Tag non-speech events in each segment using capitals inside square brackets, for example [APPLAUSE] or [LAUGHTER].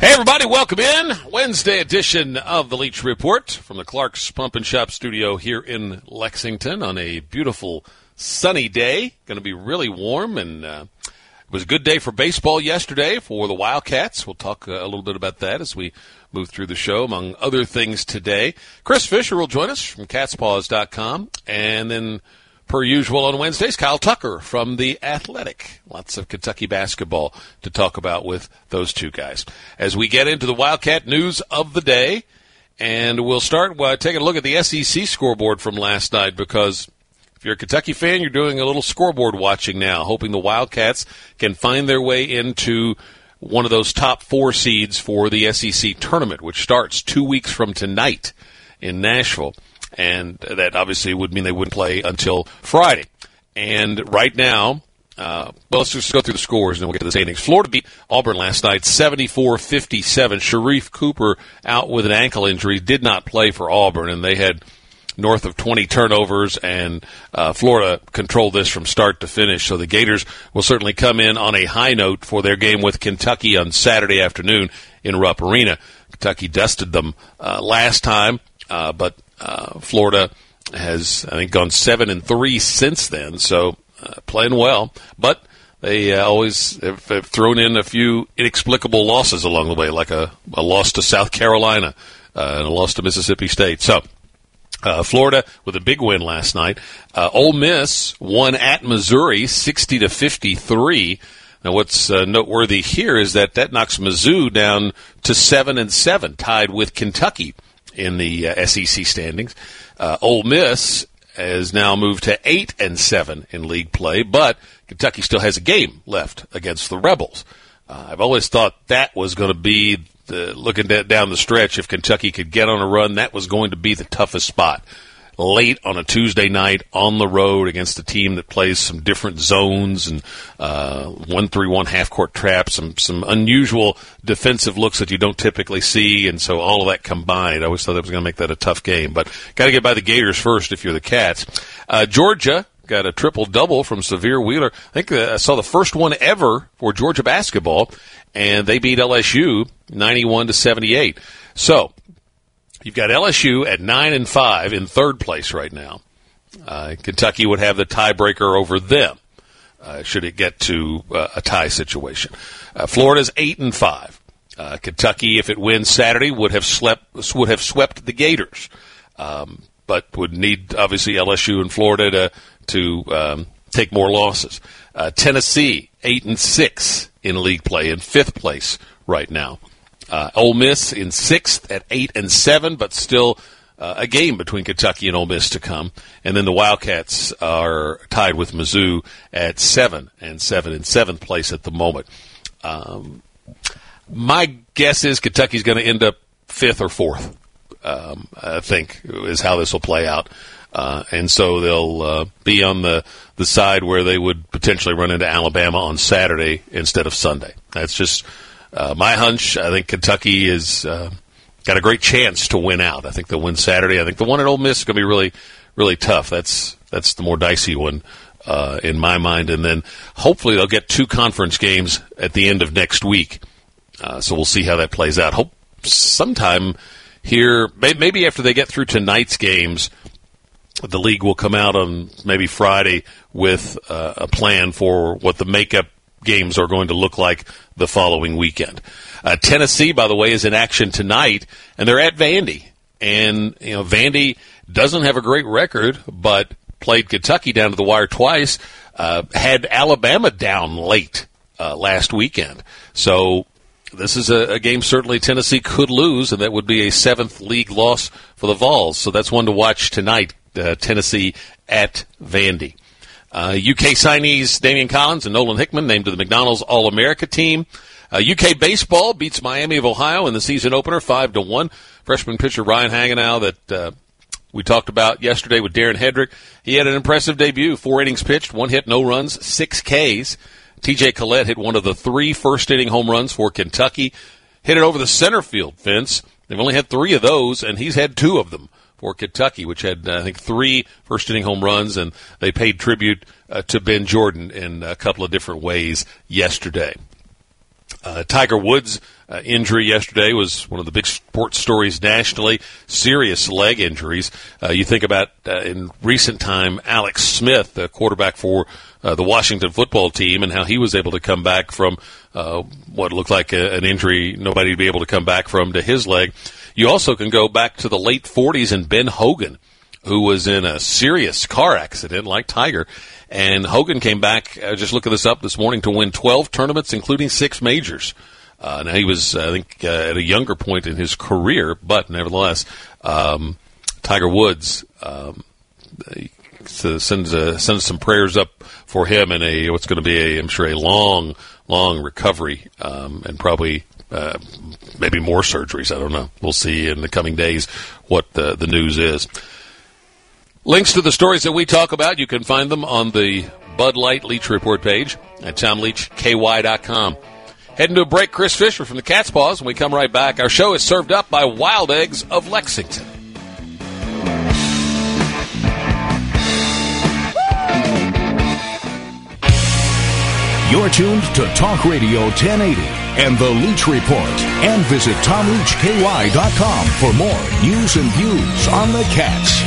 Hey, everybody, welcome in. Wednesday edition of the Leach Report from the Clark's Pump and Shop studio here in Lexington on a beautiful sunny day. Going to be really warm, and uh, it was a good day for baseball yesterday for the Wildcats. We'll talk uh, a little bit about that as we move through the show, among other things today. Chris Fisher will join us from catspause.com, and then per usual on Wednesdays, Kyle Tucker from The Athletic. Lots of Kentucky basketball to talk about with those two guys. As we get into the Wildcat news of the day, and we'll start uh, taking a look at the SEC scoreboard from last night because if you're a Kentucky fan, you're doing a little scoreboard watching now, hoping the Wildcats can find their way into one of those top four seeds for the SEC tournament, which starts two weeks from tonight in Nashville and that obviously would mean they wouldn't play until Friday. And right now, uh, well, let's just go through the scores and then we'll get to the standings. Florida beat Auburn last night 74 57. Sharife Cooper out with an ankle injury, did not play for Auburn, and they had north of 20 turnovers, and uh, Florida controlled this from start to finish. So the Gators will certainly come in on a high note for their game with Kentucky on Saturday afternoon in Rupp Arena. Kentucky dusted them uh, last time, uh, but uh, Florida has, I think, gone seven and three since then, so uh, playing well. But they uh, always have, have, thrown in a few inexplicable losses along the way, like a, a loss to South Carolina uh, and a loss to Mississippi State. So. Uh, Florida with a big win last night. Uh, Ole Miss won at Missouri, sixty to fifty-three. Now, what's uh, noteworthy here is that that knocks Mizzou down to seven and seven, tied with Kentucky in the uh, SEC standings. Uh, Ole Miss has now moved to eight and seven in league play, but Kentucky still has a game left against the Rebels. Uh, I've always thought that was going to be the, looking down the stretch. If Kentucky could get on a run, that was going to be the toughest spot late on a Tuesday night on the road against a team that plays some different zones and uh, one three one half court traps, some some unusual defensive looks that you don't typically see, and so all of that combined, I always thought that was going to make that a tough game. But got to get by the Gators first if you're the Cats. Uh, Georgia got a triple double from Sahvir Wheeler. I think uh, I saw the first one ever for Georgia basketball, and they beat LSU 91 to 78. So You've got LSU at nine and five in third place right now. Uh, Kentucky would have the tiebreaker over them uh, should it get to uh, a tie situation. Uh, Florida's eight and five. Uh, Kentucky, if it wins Saturday, would have slept would have swept the Gators, um, but would need obviously LSU and Florida to to um, take more losses. Uh, Tennessee eight and six in league play in fifth place right now. Uh, Ole Miss in sixth at eight and seven, but still uh, a game between Kentucky and Ole Miss to come. And then the Wildcats are tied with Mizzou at seven and seven in seventh place at the moment. Um, my guess is Kentucky's going to end up fifth or fourth. Um, I think is how this will play out. Uh, and so they'll uh, be on the, the side where they would potentially run into Alabama on Saturday instead of Sunday. That's just uh, my hunch, I think Kentucky is uh, got a great chance to win out. I think they'll win Saturday. I think the one at Ole Miss is going to be really, really tough. That's that's the more dicey one uh, in my mind. And then hopefully they'll get two conference games at the end of next week. Uh, so we'll see how that plays out. Hope sometime here, maybe after they get through tonight's games, the league will come out on maybe Friday with uh, a plan for what the makeup games are going to look like the following weekend. Uh, Tennessee, by the way, is in action tonight, and they're at Vandy. And you know, Vandy doesn't have a great record, but played Kentucky down to the wire twice. Uh, had Alabama down late uh, last weekend, so this is a, a, game certainly Tennessee could lose, and that would be a seventh league loss for the Vols. So that's one to watch tonight. Uh, Tennessee at Vandy. Uh, UK signees Daimion Collins and Nolan Hickman named to the McDonald's All America team. Uh, UK baseball beats Miami of Ohio in the season opener, five to one. Freshman pitcher Ryan Hagenow that uh, we talked about yesterday with Darren Hedrick. He had an impressive debut. Four innings pitched, one hit, no runs, six Ks. TJ Collett hit one of the three first inning home runs for Kentucky. Hit it over the center field fence. They've only had three of those, and he's had two of them for Kentucky, which had, uh, I think, three first inning home runs, and they paid tribute uh, to Ben Jordan in a couple of different ways yesterday. Uh, Tiger Woods' uh, injury yesterday was one of the big sports stories nationally. Serious leg injuries. Uh, you think about uh, in recent time, Alex Smith, the quarterback for uh, the Washington football team, and how he was able to come back from uh, what looked like a, an injury nobody would be able to come back from to his leg. You also can go back to the late 40s and Ben Hogan, who was in a serious car accident like Tiger. And Hogan came back, uh, just looking this up this morning, to win 12 tournaments, including six majors. Uh, now he was, I think, uh, at a younger point in his career, but nevertheless, um, Tiger Woods um, sends uh, sends some prayers up for him and a what's going to be a I'm sure a long long recovery um, and probably uh, maybe more surgeries. I don't know. We'll see in the coming days what the the news is. Links to the stories that we talk about, you can find them on the Bud Light Leach Report page at TomLeachKY.com. Heading to a break, Chris Fisher from the Cat's Pause. When we come right back, our show is served up by Wild Eggs of Lexington. You're tuned to Talk Radio 1080 and the Leach Report. And visit TomLeachKY.com for more news and views on the Cats.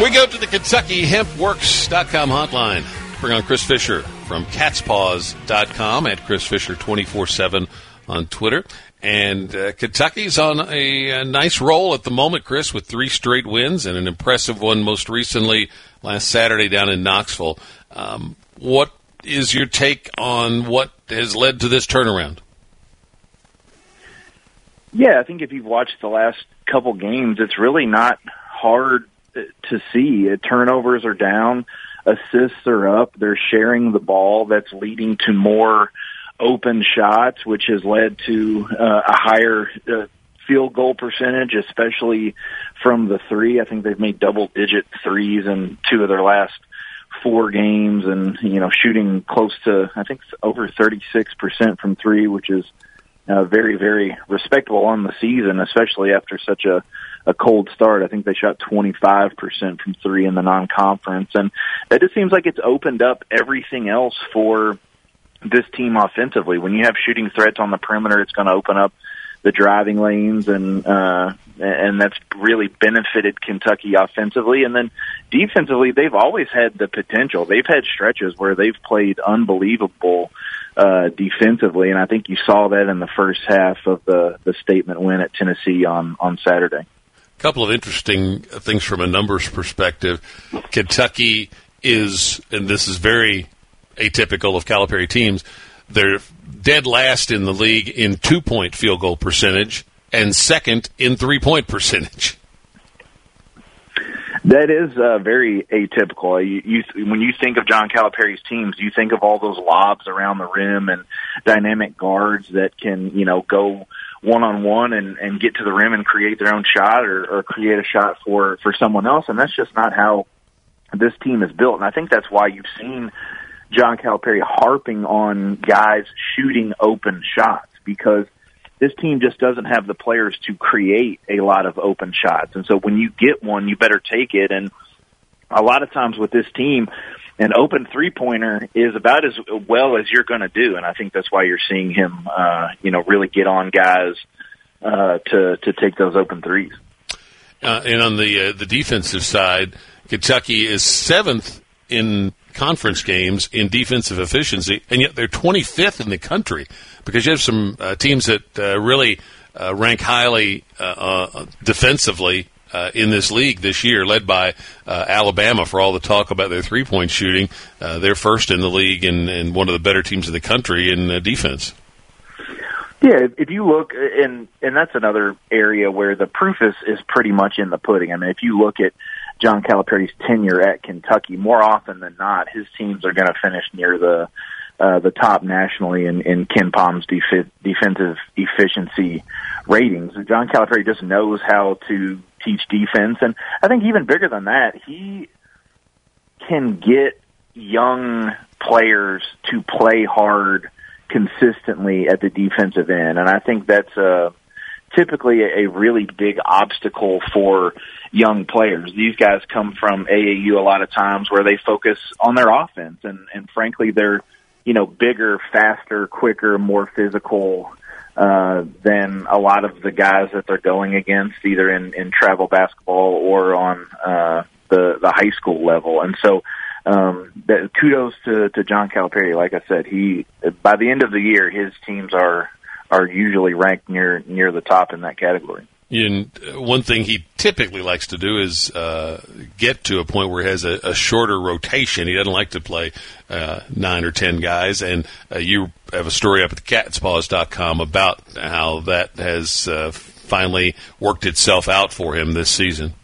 We go to the Kentucky HempWorks.com hotline. Bring on Chris Fisher from catspause.com at Chris Fisher 24 7 on Twitter. And uh, Kentucky's on a, a, nice roll at the moment, Chris, with three straight wins and an impressive one most recently last Saturday down in Knoxville. Um, what is your take on what has led to this turnaround? Yeah, I think if you've watched the last couple games, it's really not hard to see. Turnovers are down, assists are up. They're sharing the ball. That's leading to more open shots, which has led to uh, a higher uh, field goal percentage, especially from the three. I think they've made double digit threes in two of their last four games and, you know, shooting close to, I think, over 36% from three, which is uh, very, very respectable on the season, especially after such a, a cold start. I think they shot 25% from three in the non-conference. And that just seems like it's opened up everything else for this team offensively. When you have shooting threats on the perimeter, it's going to open up the driving lanes and uh and that's really benefited Kentucky offensively and then defensively they've always had the potential. They've had stretches where they've played unbelievable uh defensively and I think you saw that in the first half of the the statement win at Tennessee on on Saturday. A couple of interesting things from a numbers perspective. Kentucky is and this is very atypical of Calipari teams they're dead last in the league in two point field goal percentage and second in three point percentage. That is uh, very atypical. You, you, when you think of John Calipari's teams, you think of all those lobs around the rim and dynamic guards that can, you know, go one on one and and get to the rim and create their own shot or, or create a shot for for someone else. And that's just not how this team is built. And I think that's why you've seen John Calipari harping on guys shooting open shots because this team just doesn't have the players to create a lot of open shots. And so when you get one, you better take it. And a lot of times with this team, an open three pointer is about as well as you're going to do. And I think that's why you're seeing him, uh, you know, really get on guys, uh, to, to take those open threes. Uh, and on the, uh, the defensive side, Kentucky is seventh in conference games in defensive efficiency, and yet they're 25th in the country because you have some uh, teams that uh, really uh, rank highly uh, uh, defensively uh, in this league this year, led by Alabama for all the talk about their three point shooting. they're first in the league and, and, one of the better teams in the country in defense. Yeah, if you look, and and that's another area where the proof is is pretty much in the pudding. I mean, if you look at John Calipari's tenure at Kentucky, more often than not, his teams are going to finish near the uh, the top nationally in, in KenPom's def- defensive efficiency ratings. John Calipari just knows how to teach defense, and I think even bigger than that, he can get young players to play hard consistently at the defensive end, and I think that's a typically a really big obstacle for young players. These guys come from AAU a lot of times where they focus on their offense and, and frankly they're, you know, bigger, faster, quicker, more physical, uh, than a lot of the guys that they're going against either in, in travel basketball or on, uh, the, the high school level. And so, um, that kudos to, to John Calipari. Like I said, he, by the end of the year, his teams are, are usually ranked near near the top in that category. And one thing he typically likes to do is uh, get to a point where he has a, a shorter rotation. He doesn't like to play uh, nine or ten guys. And uh, you have a story up at thecatspause.com about how that has uh, finally worked itself out for him this season.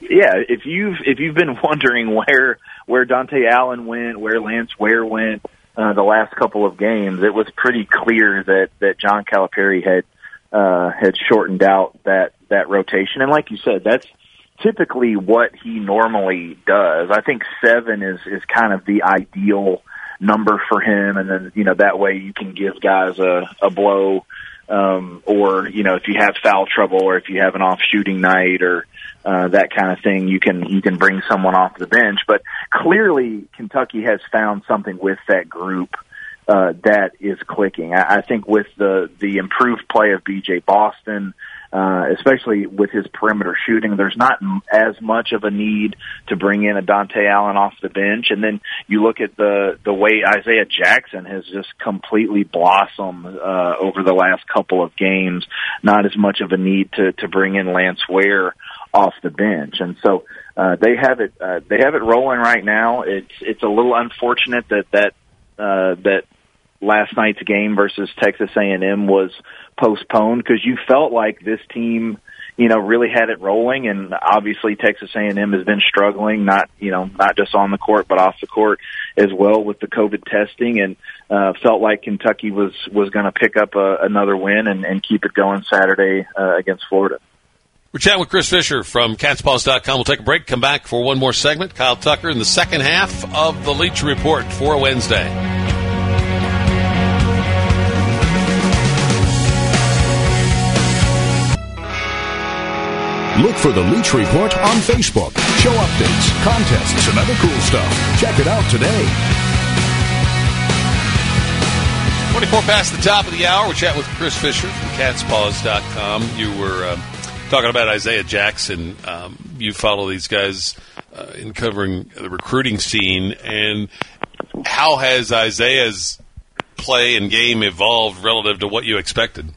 Yeah, if you've if you've been [LAUGHS] wondering where where Dontaie Allen went, where Lance Ware went, uh, the last couple of games, it was pretty clear that that John Calipari had uh, had shortened out that that rotation. And like you said, that's typically what he normally does. I think seven is is kind of the ideal number for him, and then you know that way you can give guys a a blow. Um, or you know if you have foul trouble or if you have an off shooting night or uh, that kind of thing, you can you can bring someone off the bench. But clearly, Kentucky has found something with that group uh, that is clicking. I, I think with the the improved play of B.J. Boston. Uh, especially with his perimeter shooting, there's not as much of a need to bring in a Dontaie Allen off the bench. And then you look at the the way Isaiah Jackson has just completely blossomed uh, over the last couple of games. Not as much of a need to to bring in Lance Ware off the bench, and so uh, they have it. Uh, they have it rolling right now. It's it's a little unfortunate that that uh, that last night's game versus Texas A&M was postponed because you felt like this team, you know, really had it rolling, and obviously Texas A&M has been struggling, not you know not just on the court but off the court as well with the COVID testing, and uh, felt like Kentucky was was going to pick up a, another win and, and keep it going Saturday uh, against Florida. We're chatting with Chris Fisher from catspause.com. We'll take a break, come back for one more segment. Kyle Tucker in the second half of the Leach Report for Wednesday. Look for the Leach Report on Facebook. Show updates, contests, and other cool stuff. Check it out today. 24 past the top of the hour. We're chatting with Chris Fisher from catspause.com. You were uh, talking about Isaiah Jackson. Um, you follow these guys uh, in covering the recruiting scene. And how has Isaiah's play and game evolved relative to what you expected?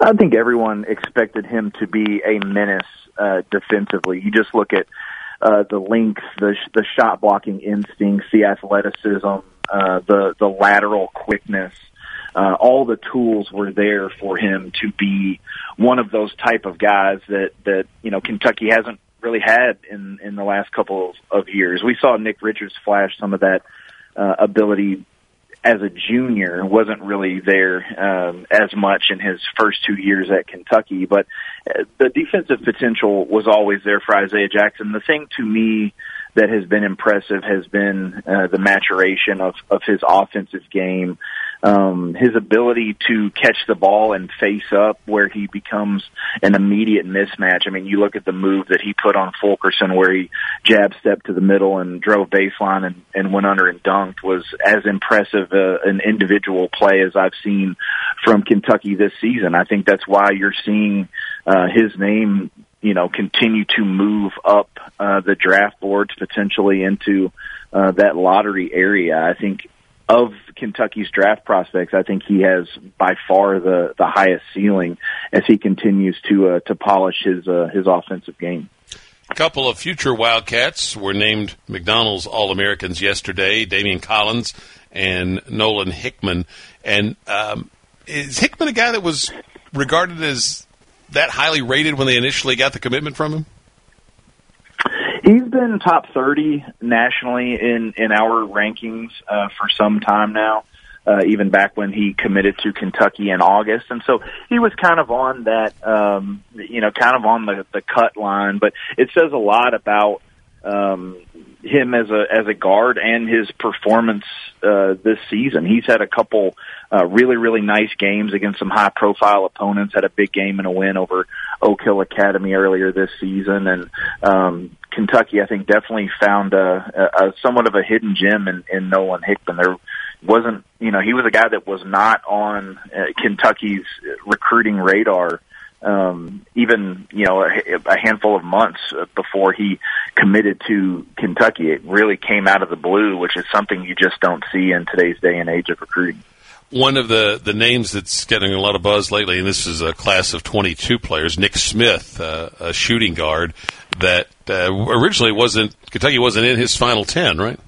I think everyone expected him to be a menace uh, defensively. You just look at uh, the length, the the shot blocking instincts, the athleticism, uh, the the lateral quickness. Uh, all the tools were there for him to be one of those type of guys that that you know Kentucky hasn't really had in in the last couple of, years. We saw Nick Richards flash some of that uh, ability as a junior wasn't really there um, as much in his first two years at Kentucky, but uh, the defensive potential was always there for Isaiah Jackson. The thing to me that has been impressive has been uh, the maturation of, of his offensive game um, his ability to catch the ball and face up where he becomes an immediate mismatch. I mean, you look at the move that he put on Fulkerson where he jab stepped to the middle and drove baseline and, and went under and dunked was as impressive uh, an individual play as I've seen from Kentucky this season. I think that's why you're seeing uh, his name you know, continue to move up uh, the draft boards potentially into uh, that lottery area. I think of Kentucky's draft prospects, I think he has by far the the highest ceiling as he continues to uh, to polish his uh, his offensive game. A couple of future Wildcats were named McDonald's All Americans yesterday. Daimion Collins and Nolan Hickman. And um, is Hickman a guy that was regarded as that highly rated when they initially got the commitment from him? He's been top 30 nationally in, in our rankings uh, for some time now, uh, even back when he committed to Kentucky in August. And so he was kind of on that, um, you know, kind of on the, the cut line. But it says a lot about um, him as a as a guard and his performance uh, this season. He's had a couple uh, really really nice games against some high profile opponents. Had a big game and a win over Oak Hill Academy earlier this season, and um, Kentucky I think definitely found a, a, somewhat of a hidden gem in, in Nolan Hickman. There wasn't you know he was a guy that was not on uh, Kentucky's recruiting radar um, even you know a, a handful of months before he committed to Kentucky. It really came out of the blue, which is something you just don't see in today's day and age of recruiting. One of the, the names that's getting a lot of buzz lately, and this is a class of 22 players, Nick Smith, uh, a shooting guard that uh, originally wasn't Kentucky wasn't in his final 10, right?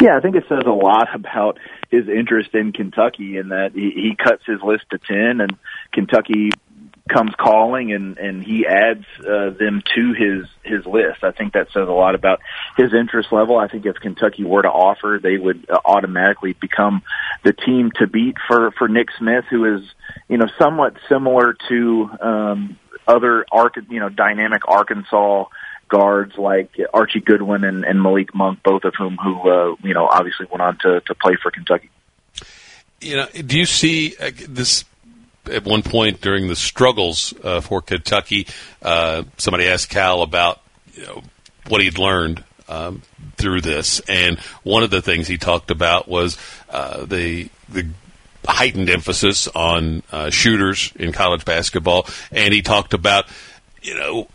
Yeah, I think it says a lot about his interest in Kentucky in that he, he cuts his list to 10 and Kentucky comes calling and and he adds uh, them to his his list. I think that says a lot about his interest level. I think if Kentucky were to offer, they would uh, automatically become the team to beat for for Nick Smith, who is you know somewhat similar to um, other arc you know dynamic Arkansas guards like Archie Goodwin and, and Malik Monk, both of whom who uh, you know obviously went on to to play for Kentucky. You know, do you see uh, this at one point during the struggles uh, for Kentucky, uh, somebody asked Cal about you know, what he'd learned um, through this, and one of the things he talked about was uh, the the heightened emphasis on uh, shooters in college basketball, and he talked about you know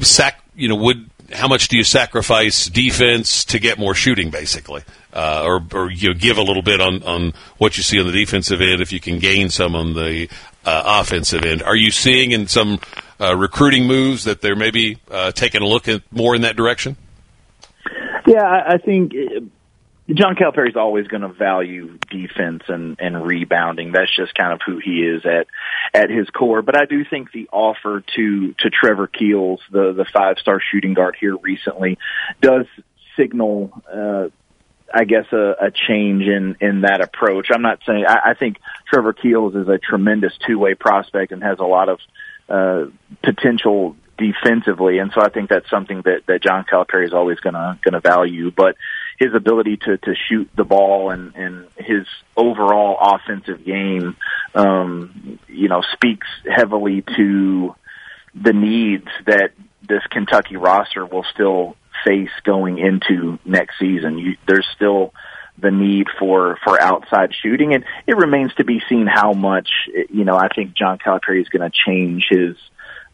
sac you know would how much do you sacrifice defense to get more shooting, basically, uh, or, or you know, give a little bit on, on what you see on the defensive end if you can gain some on the uh, offensive end. Are you seeing in some uh, recruiting moves that they're maybe uh, taking a look at more in that direction? Yeah, I, I think John Calipari is always going to value defense and, and rebounding. That's just kind of who he is at at his core. But I do think the offer to to Trevor Keels, the the five star shooting guard here recently, does signal. Uh, I guess a, a change in in that approach. I'm not saying I, I think Trevor Keels is a tremendous two way prospect and has a lot of uh, potential defensively, and so I think that's something that that John Calipari is always going to going to value. But his ability to to shoot the ball and and his overall offensive game, um, you know, speaks heavily to the needs that this Kentucky roster will still face going into next season. You, there's still the need for for outside shooting, and it remains to be seen how much you know. I think John Calipari is going to change his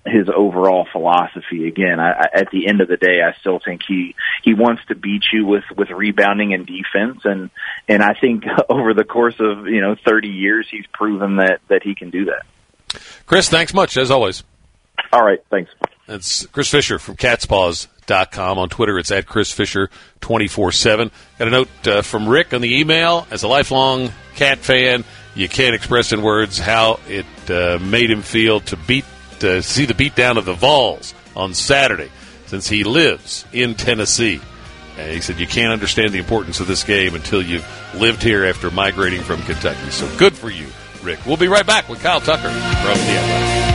his overall philosophy. Again, I, I, at the end of the day, I still think he he wants to beat you with with rebounding and defense, and and I think [LAUGHS] over the course of you know 30 years, he's proven that that he can do that. Chris, thanks much as always. All right, thanks. That's Chris Fisher from catspause.com. On Twitter, it's at Chris Fisher 24 7. Got a note uh, from Rick on the email. As a lifelong cat fan, you can't express in words how it uh, made him feel to beat to see the beatdown of the Vols on Saturday since he lives in Tennessee. And he said, You can't understand the importance of this game until you've lived here after migrating from Kentucky. So good for you, Rick. We'll be right back with Kyle Tucker from the Athletic.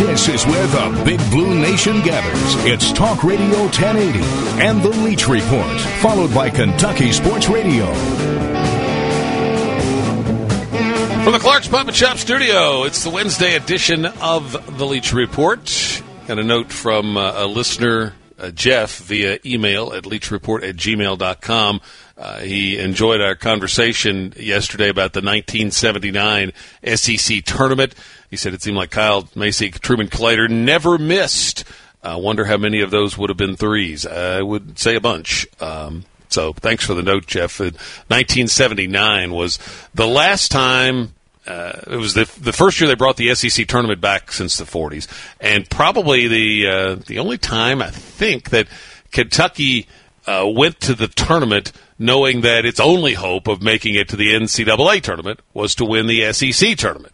This is where the Big Blue Nation gathers. It's Talk Radio 1080 and the Leach Report, followed by Kentucky Sports Radio. From the Clark's Pump and Shop studio, it's the Wednesday edition of the Leach Report. Got a note from uh, a listener, uh, Jeff, via email at leachreport at gmail.com. Uh, he enjoyed our conversation yesterday about the 1979 SEC tournament. He said it seemed like Kyle Macy, Truman Claytor never missed. I wonder how many of those would have been threes. I would say a bunch. Um, so thanks for the note, Jeff. 1979 was the last time. Uh, it was the the first year they brought the SEC tournament back since the 40s, and probably the uh, the only time I think that Kentucky uh, went to the tournament knowing that its only hope of making it to the NCAA tournament was to win the SEC tournament.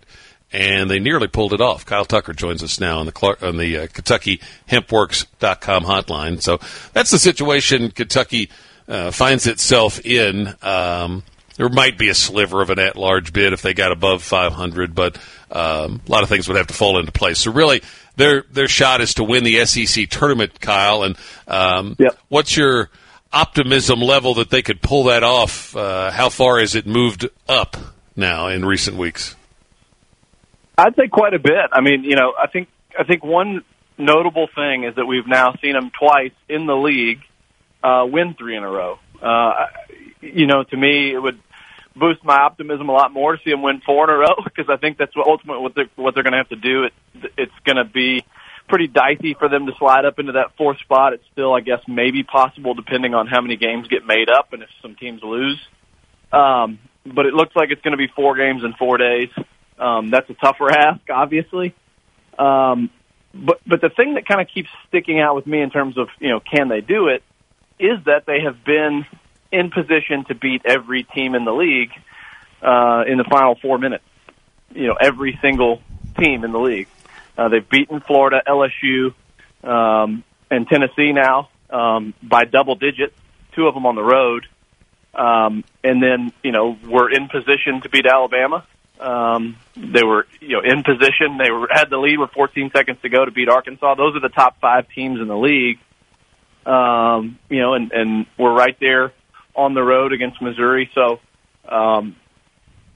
And they nearly pulled it off. Kyle Tucker joins us now on the Clark, on the uh, Kentucky HempWorks.com hotline. So that's the situation Kentucky uh, finds itself in. Um, there might be a sliver of an at-large bid if they got above 500, but um, a lot of things would have to fall into place. So really, their their shot is to win the SEC tournament, Kyle. And um, yep. what's your optimism level that they could pull that off? Uh, how far has it moved up now in recent weeks? I'd say quite a bit. I mean, you know, I think I think one notable thing is that we've now seen them twice in the league uh, win three in a row. Uh, you know, to me, it would boost my optimism a lot more to see them win four in a row [LAUGHS] because I think that's what ultimately what they're, what they're going to have to do. It, it's going to be pretty dicey for them to slide up into that fourth spot. It's still, I guess, maybe possible depending on how many games get made up and if some teams lose. Um, but it looks like it's going to be four games in four days. Um, that's a tougher ask, obviously. Um, but but the thing that kind of keeps sticking out with me in terms of you know can they do it is that they have been in position to beat every team in the league uh, in the final four minutes. You know, every single team in the league. Uh, they've beaten Florida, LSU, um, and Tennessee now um, by double digits. Two of them on the road, um, and then you know we're in position to beat Alabama. Um, they were you know in position. They were had the lead with 14 seconds to go to beat Arkansas. Those are the top five teams in the league. Um, you know, and and we're right there on the road against Missouri. So um,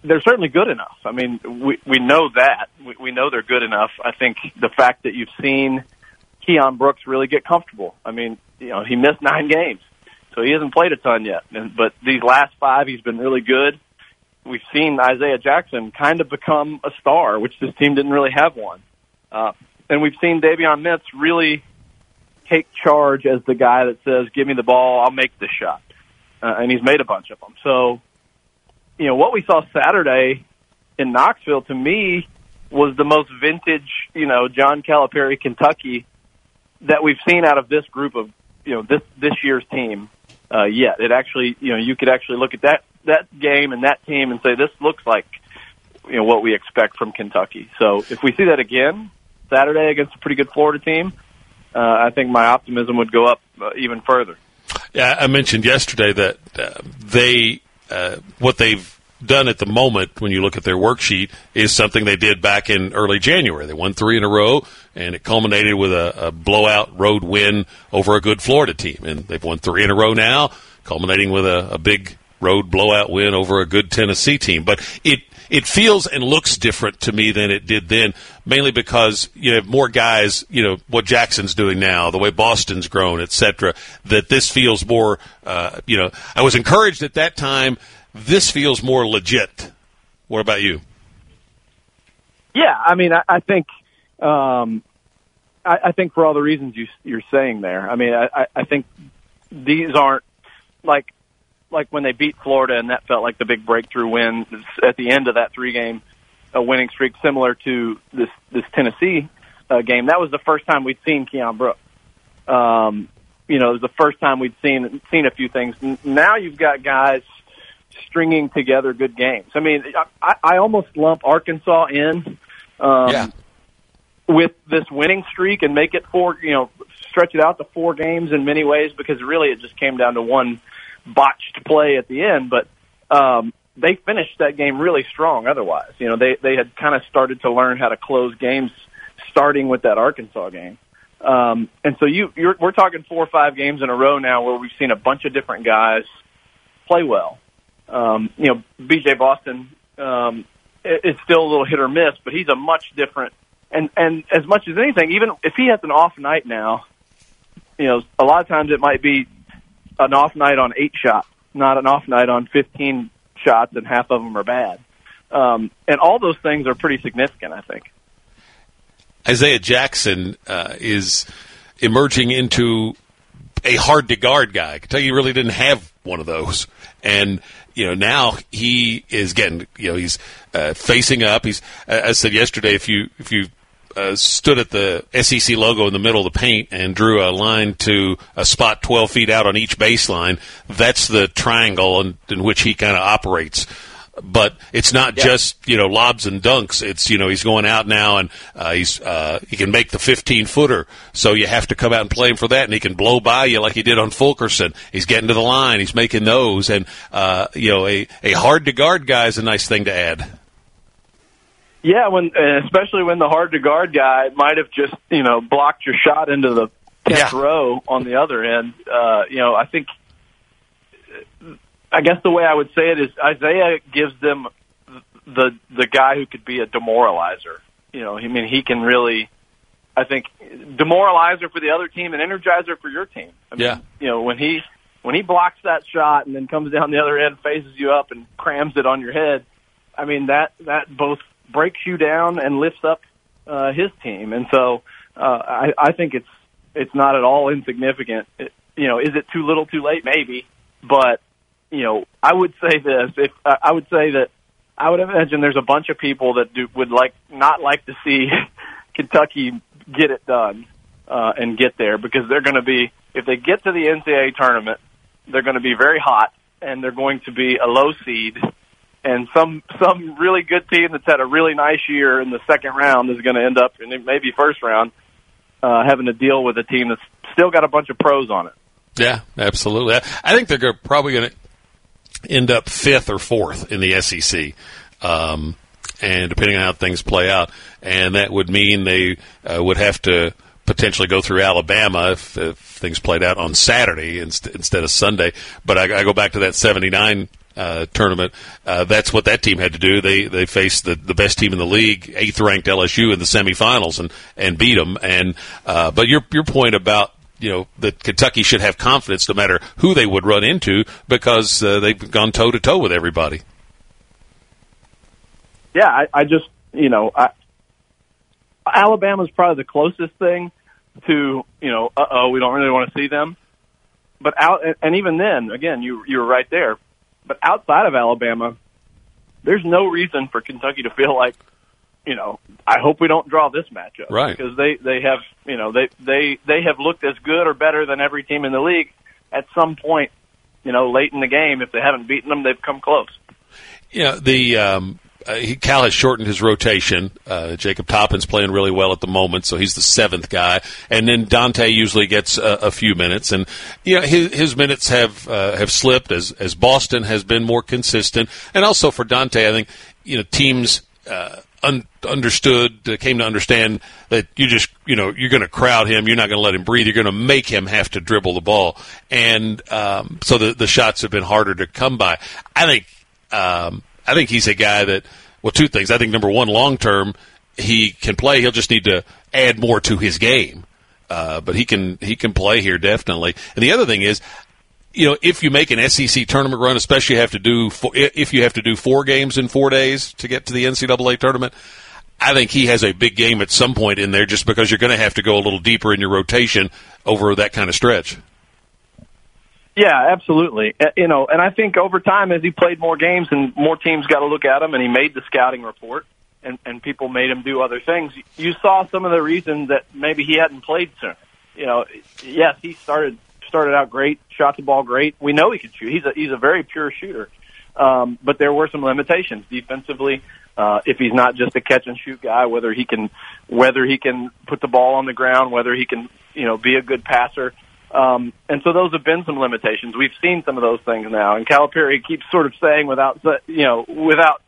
they're certainly good enough. I mean, we we know that we, we know they're good enough. I think the fact that you've seen Keion Brooks really get comfortable. I mean, you know, he missed nine games, so he hasn't played a ton yet. But these last five, he's been really good. We've seen Isaiah Jackson kind of become a star, which this team didn't really have one. Uh, and we've seen Davion Mintz really take charge as the guy that says, "Give me the ball, I'll make this shot." uh, and he's made a bunch of them. So, you know, what we saw Saturday in Knoxville to me was the most vintage, you know, John Calipari Kentucky that we've seen out of this group of, you know, this this year's team uh, yet. It actually, you know, you could actually look at that that game and that team and say this looks like, you know, what we expect from Kentucky. So if we see that again Saturday against a pretty good Florida team, uh, I think my optimism would go up uh, even further. Yeah, I mentioned yesterday that uh, they uh, what they've done at the moment when you look at their worksheet is something they did back in early January. They won three in a row, and it culminated with a, a blowout road win over a good Florida team. And they've won three in a row now, culminating with a, a big road blowout win over a good Tennessee team. But it it feels and looks different to me than it did then, mainly because you have more guys, you know, what Jackson's doing now, the way Boston's grown, et cetera, That this feels more, uh, you know, I was encouraged at that time. This feels more legit. What about you? Yeah, I mean, I, I think, um, I, I think for all the reasons you, you're saying there. I mean, I, I think these aren't like like when they beat Florida, and that felt like the big breakthrough win at the end of that three game uh, winning streak, similar to this this Tennessee uh, game. That was the first time we'd seen Keion Brooks. Um, you know, it was the first time we'd seen seen a few things. Now you've got guys stringing together good games. I mean, I, I almost lump Arkansas in um, yeah. with this winning streak and make it four. You know, stretch it out to four games in many ways because really it just came down to one botched play at the end, but um, they finished that game really strong. Otherwise, you know, they they had kind of started to learn how to close games, starting with that Arkansas game. Um, and so you you're, we're talking four or five games in a row now where we've seen a bunch of different guys play well. Um, you know, BJ Boston um, is still a little hit or miss, but he's a much different. And and as much as anything, even if he has an off night now, you know, a lot of times it might be an off night on eight shots, not an off night on 15 shots, and half of them are bad. Um, and all those things are pretty significant, I think. Isaiah Jackson uh, is emerging into a hard to guard guy. Kentucky really didn't have one of those, and you know now he is getting you know he's uh, facing up. He's I said yesterday if you if you uh, stood at the SEC logo in the middle of the paint and drew a line to a spot 12 feet out on each baseline, that's the triangle in, in which he kind of operates. but it's not Yeah. just you know lobs and dunks. It's you know he's going out now and uh, he's uh, he can make the 15 footer, so you have to come out and play him for that, and he can blow by you like he did on Fulkerson. He's getting to the line, he's making those, and uh, you know a a hard to guard guy is a nice thing to add. Yeah, when especially when the hard to guard guy might have just you know blocked your shot into the tenth Yeah. row on the other end. Uh, you know, I think. I guess the way I would say it is Isaiah gives them the the guy who could be a demoralizer. You know, I mean, he can really, I think, demoralizer for the other team and energizer for your team. I mean, Yeah. You know, when he when he blocks that shot and then comes down the other end, faces you up, and crams it on your head. I mean that that both breaks you down and lifts up uh, his team, and so uh, I, I think it's it's not at all insignificant. It, you know, is it too little, too late? Maybe, but you know, I would say this: if uh, I would say that I would imagine there's a bunch of people that do, would like not like to see [LAUGHS] Kentucky get it done uh, and get there because they're going to be if they get to the NCAA tournament, they're going to be very hot and they're going to be a low seed. And some some really good team that's had a really nice year in the second round is going to end up, in maybe first round, uh, having to deal with a team that's still got a bunch of pros on it. Yeah, absolutely. I, think they're probably going to end up fifth or fourth in the SEC, um, and depending on how things play out, and that would mean they uh, would have to potentially go through Alabama if, if things played out on Saturday inst- instead of Sunday. But I, I go back to that '79 uh, tournament. Uh, that's what that team had to do. They they faced the, the best team in the league, eighth ranked LSU in the semifinals, and and beat them. And uh, but your your point about you know that Kentucky should have confidence no matter who they would run into because uh, they've gone toe to toe with everybody. yeah, I, I just you know, I, Alabama's probably the closest thing to you know, uh oh, we don't really want to see them. But out, and- even then, again, you you were right there. But outside of Alabama, there's no reason for Kentucky to feel like, you know, I hope we don't draw this matchup, Right. Because they they have you know they they they have looked as good or better than every team in the league at some point. You know, late in the game, if they haven't beaten them, they've come close. Yeah, the um, uh, he, Cal has shortened his rotation. Uh, Jacob Toppin's playing really well at the moment, so he's the seventh guy, and then Dontaie usually gets a, a few minutes, and you know his, his minutes have uh, have slipped as as Boston has been more consistent, and also for Dontaie, I think you know teams. Uh, un- understood, uh, came to understand that you just, you know, you're going to crowd him. You're not going to let him breathe. You're going to make him have to dribble the ball, and um, so the the shots have been harder to come by. I think um, I think he's a guy that, well, two things. I think number one, long term, he can play. He'll just need to add more to his game. Uh, but he can he can play here definitely. And the other thing is, you know, if you make an SEC tournament run, especially have to do four, if you have to do four games in four days to get to the NCAA tournament. I think he has a big game at some point in there, just because you're going to have to go a little deeper in your rotation over that kind of stretch. Yeah, absolutely. Uh, You know, and I think over time, as he played more games and more teams got to look at him, and he made the scouting report, and and people made him do other things. You saw some of the reasons that maybe he hadn't played sooner. You know, yes, he started started out great, shot the ball great. We know he can shoot. He's a he's a very pure shooter, um, but there were some limitations defensively. Uh, if he's not just a catch and shoot guy, whether he can whether he can put the ball on the ground, whether he can you know be a good passer. Um, and so those have been some limitations. We've seen some of those things now, and Calipari keeps sort of saying without, you know, without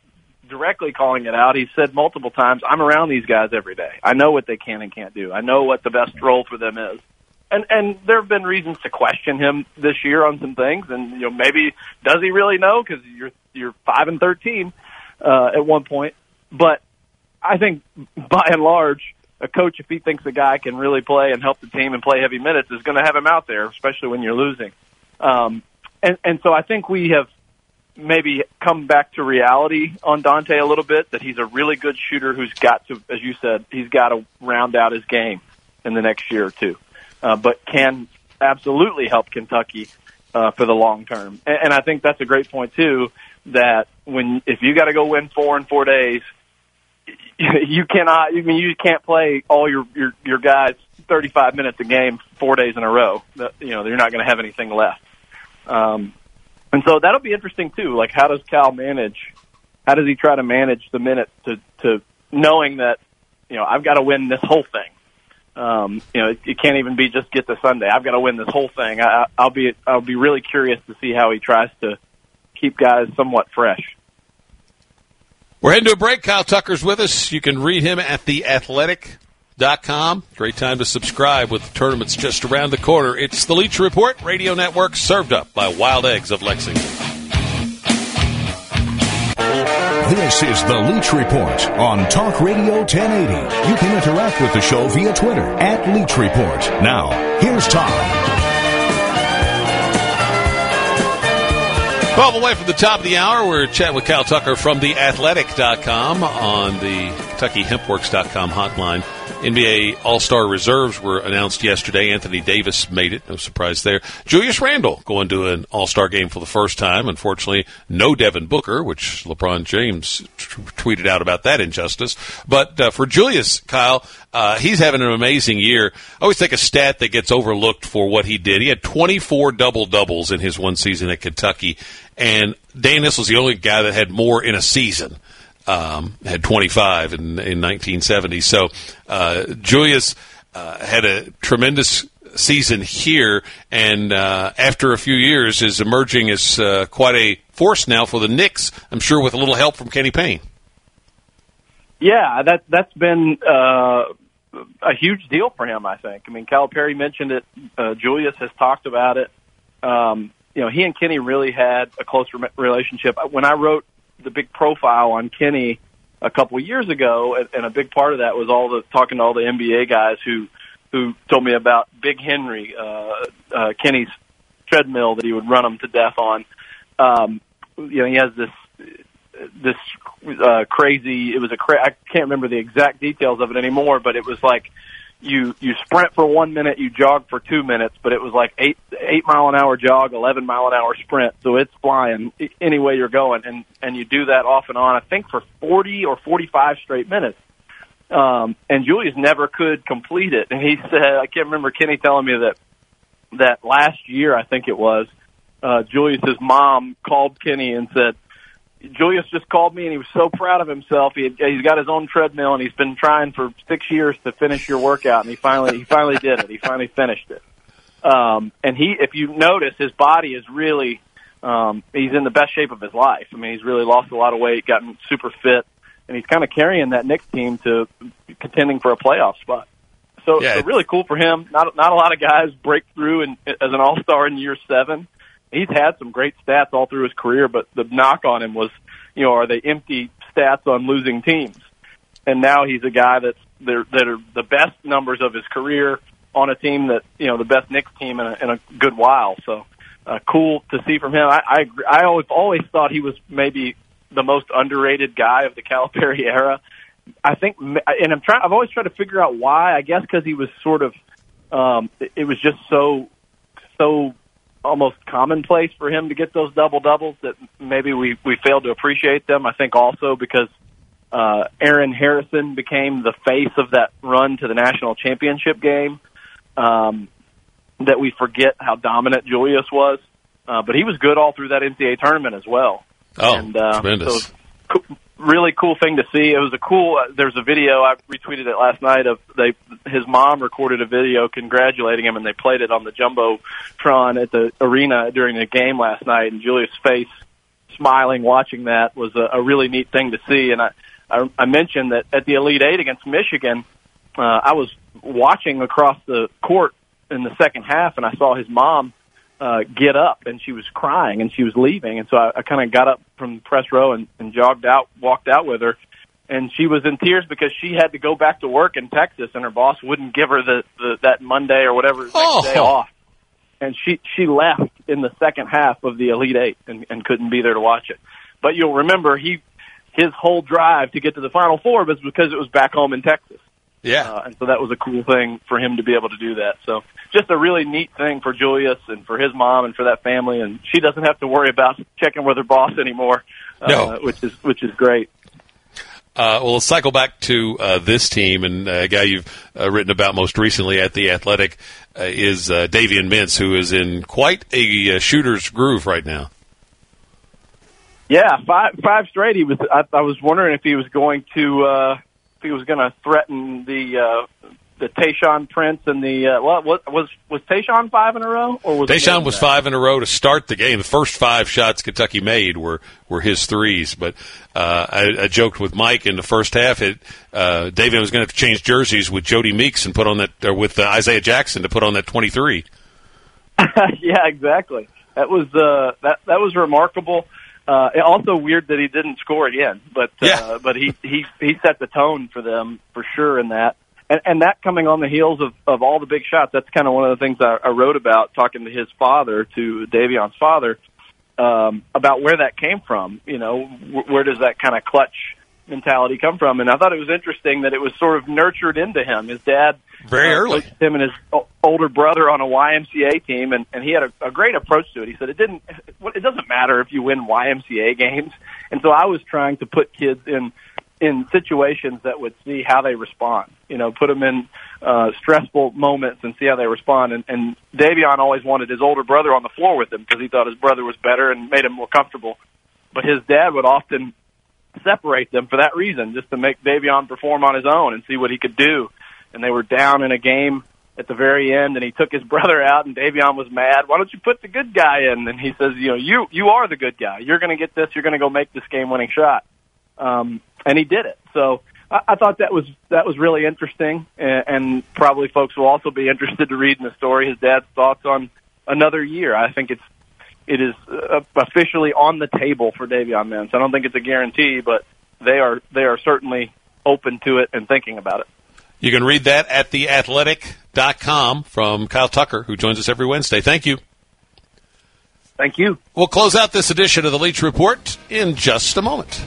directly calling it out. He said multiple times, "I'm around these guys every day. I know what they can and can't do. I know what the best role for them is." And and there have been reasons to question him this year on some things, and you know maybe does he really know? Because you're you're five and thirteen uh, at one point, but I think by and large, a coach, if he thinks a guy can really play and help the team and play heavy minutes, is going to have him out there, especially when you're losing. Um, and, and so I think we have maybe come back to reality on Dontaie a little bit that he's a really good shooter who's got to, as you said, he's got to round out his game in the next year or two, uh, but can absolutely help Kentucky uh, for the long term. And, and I think that's a great point too. That when if you got to go win four in four days, [LAUGHS] you cannot. I mean, you can't play all your your your guys 35 minutes a game four days in a row. You know, you're not going to have anything left. Um, and so that'll be interesting too. Like, how does Cal manage how does he try to manage the minutes to to knowing that you know I've got to win this whole thing. Um, you know, it, it can't even be just get to Sunday. I've got to win this whole thing. I, I'll be I'll be really curious to see how he tries to keep guys somewhat fresh. We're heading to a break. Kyle Tucker's with us. You can read him at theathletic.com. Great time to subscribe with the tournaments just around the corner. It's the Leach Report Radio Network served up by Wild Eggs of Lexington. This is the Leach Report on Talk Radio 1080. You can interact with the show via Twitter at Leach Report. Now, here's Tom. Well, away from the top of the hour, we're chatting with Kyle Tucker from theathletic.com on the KentuckyHempWorks.com hotline. NBA All Star reserves were announced yesterday. Anthony Davis made it, no surprise there. Julius Randle going to an All Star game for the first time. Unfortunately, no Devin Booker, which LeBron James t- tweeted out about that injustice. But uh, for Julius, Kyle, uh, he's having an amazing year. I always take a stat that gets overlooked for what he did. He had 24 double doubles in his one season at Kentucky, and Dan was the only guy that had more in a season. Um, had 25 in, in 1970. So uh, Julius uh, had a tremendous season here, and uh, after a few years, is emerging as uh, quite a force now for the Knicks. I'm sure with a little help from Kenny Payne. Yeah, that that's been uh, a huge deal for him. I think. I mean, Calipari mentioned it. Uh, Julius has talked about it. Um, you know, he and Kenny really had a close re- relationship. When I wrote the big profile on Kenny a couple years ago, and, and a big part of that was all the talking to all the NBA guys who who told me about Big Henry, uh, uh, Kenny's treadmill that he would run them to death on. Um, you know, he has this this uh, crazy. It was a cra- I can't remember the exact details of it anymore, but it was like you you sprint for one minute, you jog for two minutes, but it was like eight eight mile an hour jog, eleven mile an hour sprint. So it's flying any way you're going, and and you do that off and on. I think for forty or forty five straight minutes. Um, and Julius never could complete it. And he [LAUGHS] said, I can't remember Kenny telling me that that last year, I think it was, uh, Julius's mom called Kenny and said, Julius just called me and he was so proud of himself. He had, he's got his own treadmill and he's been trying for six years to finish your workout and he finally he finally did it. He finally finished it. Um, and he, if you notice, his body is really um, he's in the best shape of his life. I mean, he's really lost a lot of weight, gotten super fit, and he's kind of carrying that Knicks team to contending for a playoff spot. So, Yeah. so really cool for him. Not not a lot of guys break through in, as an All Star in year seven he's had some great stats all through his career, but the knock on him was, you know, are they empty stats on losing teams? And now he's a guy that's that are the best numbers of his career on a team that you know the best Knicks team in a, in a good while. So uh, cool to see from him. I I, I always always thought he was maybe the most underrated guy of the Calipari [LAUGHS] era. I think, and I'm trying. I've always tried to figure out why. I guess because he was sort of, um, it was just so, so almost commonplace for him to get those double doubles that maybe we we failed to appreciate them. I think also because uh, Aaron Harrison became the face of that run to the national championship game. Um, that we forget how dominant Julius was, uh, but he was good all through that NCAA tournament as well. Oh, and, uh, tremendous. So really cool thing to see. It was a cool. Uh, there's a video I retweeted it last night of they. His mom recorded a video congratulating him, and they played it on the jumbotron at the arena during the game last night. And Julius' face, smiling, watching that was a, a really neat thing to see. And I, I, I mentioned that at the Elite Eight against Michigan, uh, I was watching across the court in the second half, and I saw his mom uh, get up, and she was crying, and she was leaving, and so I, I kind of got up from the press row and, and jogged out, walked out with her, and she was in tears because she had to go back to work in Texas, and her boss wouldn't give her the, the that Monday or whatever next Oh. day off, and she she left in the second half of the Elite Eight and, and couldn't be there to watch it. But you'll remember he his whole drive to get to the Final Four was because it was back home in Texas. Yeah. Uh, and so that was a cool thing for him to be able to do that. So just a really neat thing for Julius and for his mom and for that family. And she doesn't have to worry about checking with her boss anymore, uh, No. which is which is great. Uh, well, let's cycle back to uh, this team, and uh, a guy you've uh, written about most recently at the Athletic uh, is uh, Davion Mintz, who is in quite a uh, shooter's groove right now. Yeah, five five straight. He was. I, I was wondering if he was going to uh, he was going to threaten the uh, the Tayshaun Prince and the uh, what, what was was Tayshaun five in a row or was Tayshaun was five in a row to start the game. The first five shots Kentucky made were were his threes, but uh, I, I joked with Mike in the first half. It uh, David was going to change jerseys with Jody Meeks and put on that or with uh, Isaiah Jackson to put on that twenty three. [LAUGHS] yeah, exactly. That was uh, that that was remarkable. Uh, also weird that he didn't score again, but uh, Yeah. [LAUGHS] but he he he set the tone for them for sure in that, and and that coming on the heels of of all the big shots. That's kind of one of the things I, I wrote about talking to his father, to Davion's father, um, about where that came from. You know, wh- where does that kind of clutch mentality come from? And I thought it was interesting that it was sort of nurtured into him. His dad Very uh, early. him and his older brother on a YMCA team, and, and he had a, a great approach to it. He said it didn't, it doesn't matter if you win YMCA games. [LAUGHS] And so I was trying to put kids in in situations that would see how they respond. You know, put them in uh, stressful moments and see how they respond. And, and Davion always wanted his older brother on the floor with him because he thought his brother was better and made him more comfortable. But his dad would often separate them for that reason, just to make Davion perform on his own and see what he could do. And they were down in a game at the very end, and he took his [LAUGHS] brother out, and Davion was mad. Why don't you put the good guy in? And he says, you know, you you are the good guy. You're going to get this. You're going to go make this game-winning shot. Um, and he did it. So I, I thought that was that was really interesting, and, and probably folks will also be [LAUGHS] interested to read in the story his dad's thoughts on another year. I think it's it is uh, officially on the table for Davion Mintz. I don't think it's a guarantee, but they are they are certainly open to it and thinking about it. You can read that at theathletic.com from Kyle Tucker, who joins us every Wednesday. Thank you. Thank you. We'll close out this edition of the Leach Report in just a moment.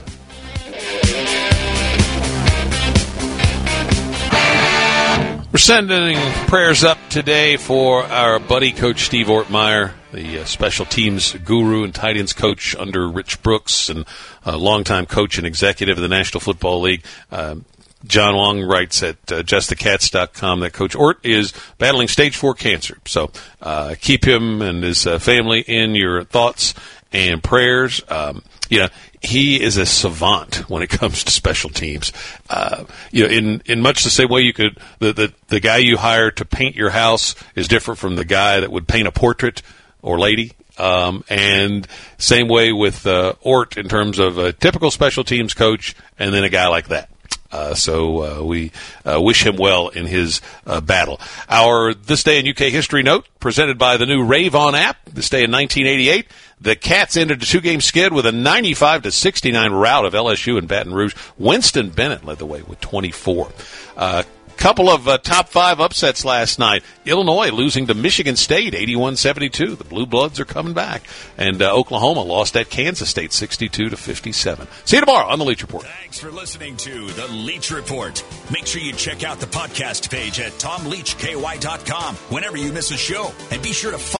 We're sending prayers up today for our buddy coach Steve Ortmayer, the uh, special teams guru and tight ends coach under Rich Brooks and a longtime coach and executive of the National Football League. Um, John Wong writes at uh, justthecats.com that Coach Ort is battling stage four cancer. So uh, keep him and his uh, family in your thoughts and prayers. Um, you know, he is a savant when it [LAUGHS] comes to special teams. Uh, you know, in, in much the same way you could, the, the, the guy you hire to paint your house is different from the guy that would paint a portrait or lady. Um, and same way with uh, Ort in terms of a typical special teams coach and then a guy like that. Uh, so uh, we uh, wish him well in his uh, battle. Our This Day in UK History note, presented by the new Rave On app, this day in 1988, the Cats ended a two-game skid with a 95 to 69 rout of LSU in Baton Rouge. Winston Bennett led the way with 24. Uh, couple of uh, top five upsets last night. Illinois losing to Michigan State 81-72. The Blue Bloods are coming back. And uh, Oklahoma lost at Kansas State 62 to 57. See you tomorrow on the Leach Report. Thanks for listening to The Leach Report. Make sure you check out the podcast page at tomleachky.com whenever you miss a show. And be sure to follow